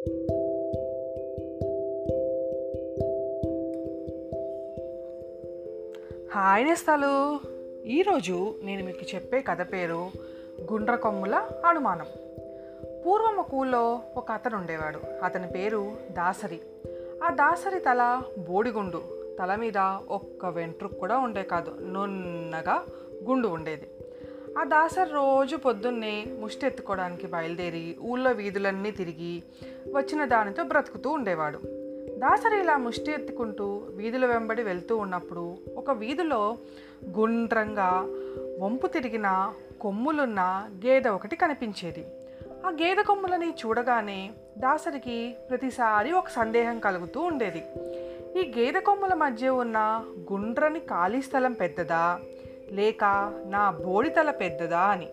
Hi నేస్తాలు. ఈరోజు నేను మీకు చెప్పే కథ పేరు గుండ్రకొమ్ముల అనుమానం. పూర్వం ఒక ఊళ్ళో ఒక అతను ఉండేవాడు. అతని పేరు దాసరి. ఆ దాసరి తల బోడిగుండు. తల మీద ఒక్క వెంట్రుకు కూడా ఉండే కాదు. నున్నగా గుండు ఉండేది. ఆ దాసరి రోజు పొద్దున్నే ముష్టి ఎత్తుకోవడానికి బయలుదేరి ఊళ్ళో వీధులన్నీ తిరిగి వచ్చిన దానితో బ్రతుకుతూ ఉండేవాడు. దాసరి ఇలా ముష్టి ఎత్తుకుంటూ వీధుల వెంబడి వెళ్తూ ఉన్నప్పుడు ఒక వీధిలో గుండ్రంగా వంపు తిరిగిన కొమ్ములున్న గేదె ఒకటి కనిపించేది. ఆ గేదె కొమ్ములని చూడగానే దాసరికి ప్రతిసారి ఒక సందేహం కలుగుతూ ఉండేది. ఈ గేదె కొమ్ముల మధ్య ఉన్న గుండ్రని ఖాళీ స్థలం పెద్దదా? లేక నా బోడితల పెద్దదా అని.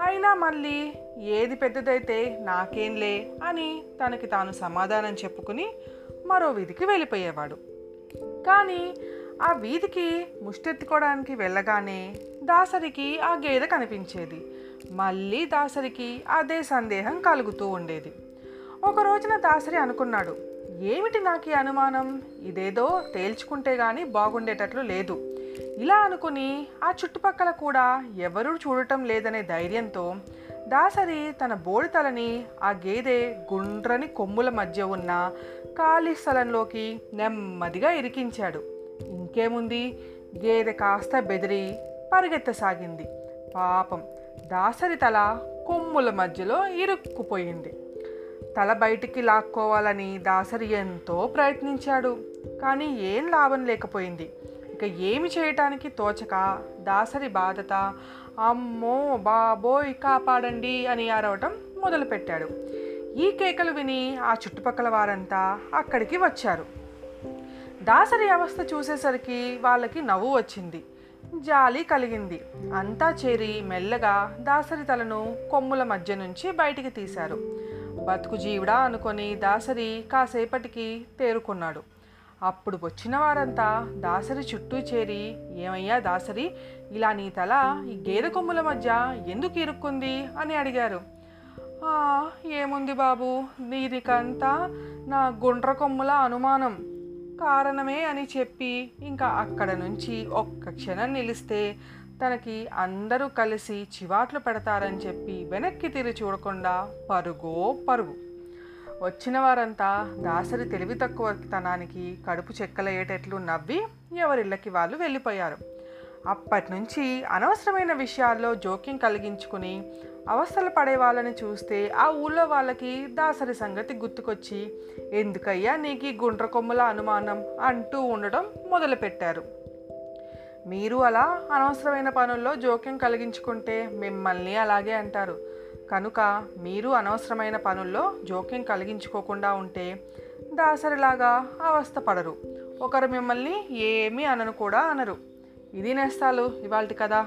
అయినా మళ్ళీ ఏది పెద్దదైతే నాకేంలే అని తనకి తాను సమాధానం చెప్పుకుని మరో వీధికి వెళ్ళిపోయేవాడు. కానీ ఆ వీధికి ముష్టెత్తుకోవడానికి వెళ్ళగానే దాసరికి ఆ గేదె కనిపించేది. మళ్ళీ దాసరికి అదే సందేహం కలుగుతూ ఉండేది. ఒక రోజున దాసరి అనుకున్నాడు ఏమిటి నాకు ఈ అనుమానం? ఇదేదో తేల్చుకుంటే కానీ బాగుండేటట్లు లేదు. ఇలా అనుకుని ఆ చుట్టుపక్కల కూడా ఎవరూ చూడటం లేదనే ధైర్యంతో దాసరి తన బోడితలని ఆ గేదె గుండ్రని కొమ్ముల మధ్య ఉన్న ఖాళీ స్థలంలోకి నెమ్మదిగా ఇరికించాడు. ఇంకేముంది? గేదె కాస్త బెదిరి పరిగెత్తసాగింది. పాపం దాసరి తల కొమ్ముల మధ్యలో ఇరుక్కుపోయింది. తల బయటికి లాక్కోవాలని దాసరి ఎంతో ప్రయత్నించాడు కానీ ఏం లాభం లేకపోయింది. ఇక ఏమి చేయటానికి తోచక దాసరి బాధత అమ్మో బాబోయ్ కాపాడండి అని అరవటం మొదలుపెట్టాడు. ఈ కేకలు విని ఆ చుట్టుపక్కల వారంతా అక్కడికి వచ్చారు. దాసరి అవస్థ చూసేసరికి వాళ్ళకి నవ్వు వచ్చింది. జాలి కలిగింది. అంతా చేరి మెల్లగా దాసరి తలను కొమ్ముల మధ్య నుంచి బయటికి తీశారు. బతుకు జీవుడా అనుకొని దాసరి కాసేపటికి తేరుకున్నాడు. అప్పుడు వచ్చిన వారంతా దాసరి చుట్టూ చేరి ఏమయ్యా దాసరి ఇలా నీ తల ఈ గేదె కొమ్ముల మధ్య ఎందుకు ఇరుక్కుంది? అని అడిగారు. "ఆ, ఏముంది బాబు దీనికంతా నా గుండ్ర కొమ్ముల అనుమానం. కారణమే అని చెప్పి ఇంకా అక్కడ నుంచి ఒక్క క్షణం నిలిస్తే తనకి అందరూ కలిసి చివాట్లు పెడతారని చెప్పి వెనక్కి తిరిగి చూడకుండా పరుగో పరుగు వచ్చిన వారంతా దాసరి తెలివి తక్కువతనానికి కడుపు చెక్కలయ్యేటట్లు నవ్వి ఎవరిళ్ళకి వాళ్ళు వెళ్ళిపోయారు. అప్పటి నుంచి అనవసరమైన విషయాల్లో జోక్యం కలిగించుకుని అవస్థలు పడే వాళ్ళని చూస్తే ఆ ఊళ్ళో వాళ్ళకి దాసరి సంగతి గుర్తుకొచ్చి ఎందుకయ్యా నీకు ఈ గుండ్రకొమ్ముల అనుమానం? అంటూ ఉండడం మొదలుపెట్టారు. మీరు అలా అనవసరమైన పనుల్లో జోక్యం కలిగించుకుంటే మిమ్మల్ని అలాగే అంటారు. కనుక మీరు అనవసరమైన పనుల్లో జోక్యం కలిగించుకోకుండా ఉంటే దాసరిలాగా అవస్థ పడరు ఒకరు మిమ్మల్ని ఏమీ అనను కూడా అనరు. ఇది నేస్తాలు ఇవాళ కదా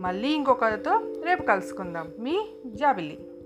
మళ్ళీ ఇంకొకరితో రేపు కలుసుకుందాం. మీ జాబిల్లి.